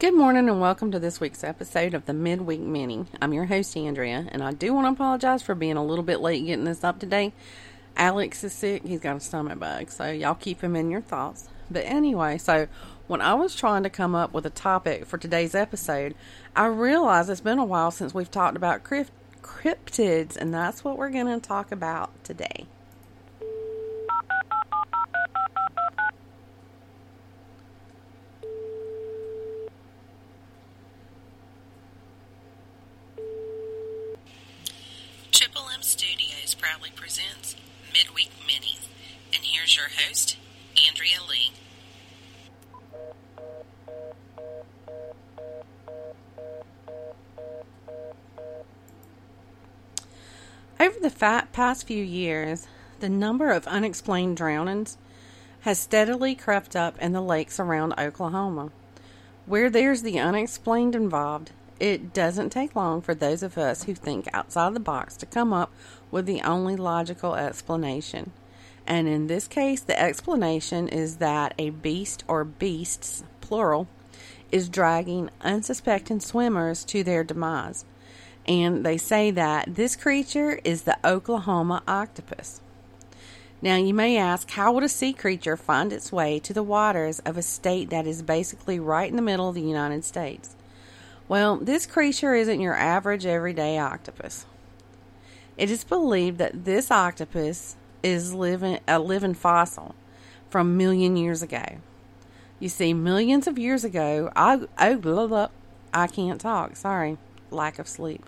Good morning and welcome to this week's episode of the Midweek Mini. I'm your host, Andrea, and I do want to apologize for being a little bit late getting this up today. Alex is sick, he's got a stomach bug, so y'all keep him in your thoughts. But anyway, so when I was trying to come up with a topic for today's episode, I realized it's been a while since we've talked about crypt- cryptids, and that's what we're going to talk about today. Studios proudly presents Midweek Minis. And here's your host, Andrea Lea. Over the past few years, the number of unexplained drownings has steadily crept up in the lakes around Oklahoma. Where there's the unexplained involved, it doesn't take long for those of us who think outside the box to come up with the only logical explanation. And in this case, the explanation is that a beast or beasts, plural, is dragging unsuspecting swimmers to their demise. And they say that this creature is the Oklahoma octopus. Now, you may ask, how would a sea creature find its way to the waters of a state that is basically right in the middle of the United States? Well, this creature isn't your average everyday octopus. It is believed that this octopus is living a living fossil from million years ago. You see, millions of years ago, I oh, blah, blah, I can't talk. Sorry, lack of sleep.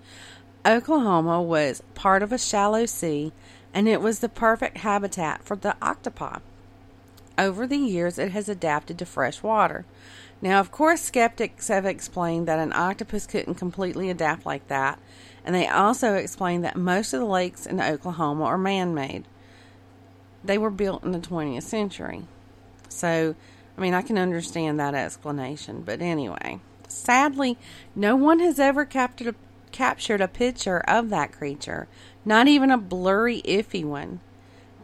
Oklahoma was part of a shallow sea, and it was the perfect habitat for the octopi. Over the years, it has adapted to fresh water. Now, of course, skeptics have explained that an octopus couldn't completely adapt like that, and they also explained that most of the lakes in Oklahoma are man made. They were built in the 20th century. So, I mean, I can understand that explanation, but anyway. Sadly, no one has ever captured a, captured a picture of that creature, not even a blurry, iffy one.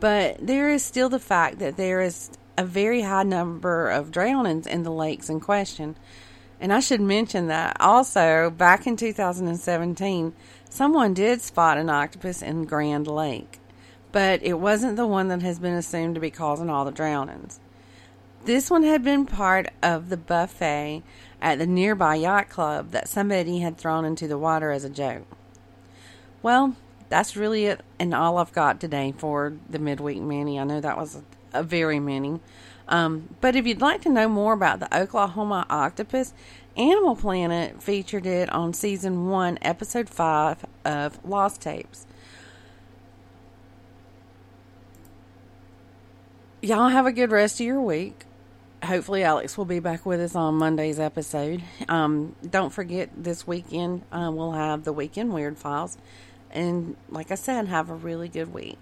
But there is still the fact that there is a very high number of drownings in the lakes in question. And I should mention that also back in 2017, someone did spot an octopus in Grand Lake, but it wasn't the one that has been assumed to be causing all the drownings. This one had been part of the buffet at the nearby yacht club that somebody had thrown into the water as a joke. Well, that's really it and all I've got today for the midweek mini. I know that was a very many. Um, but if you'd like to know more about the Oklahoma octopus, Animal Planet featured it on season one, episode five of Lost Tapes. Y'all have a good rest of your week. Hopefully, Alex will be back with us on Monday's episode. Um, don't forget, this weekend uh, we'll have the Weekend Weird Files. And like I said, have a really good week.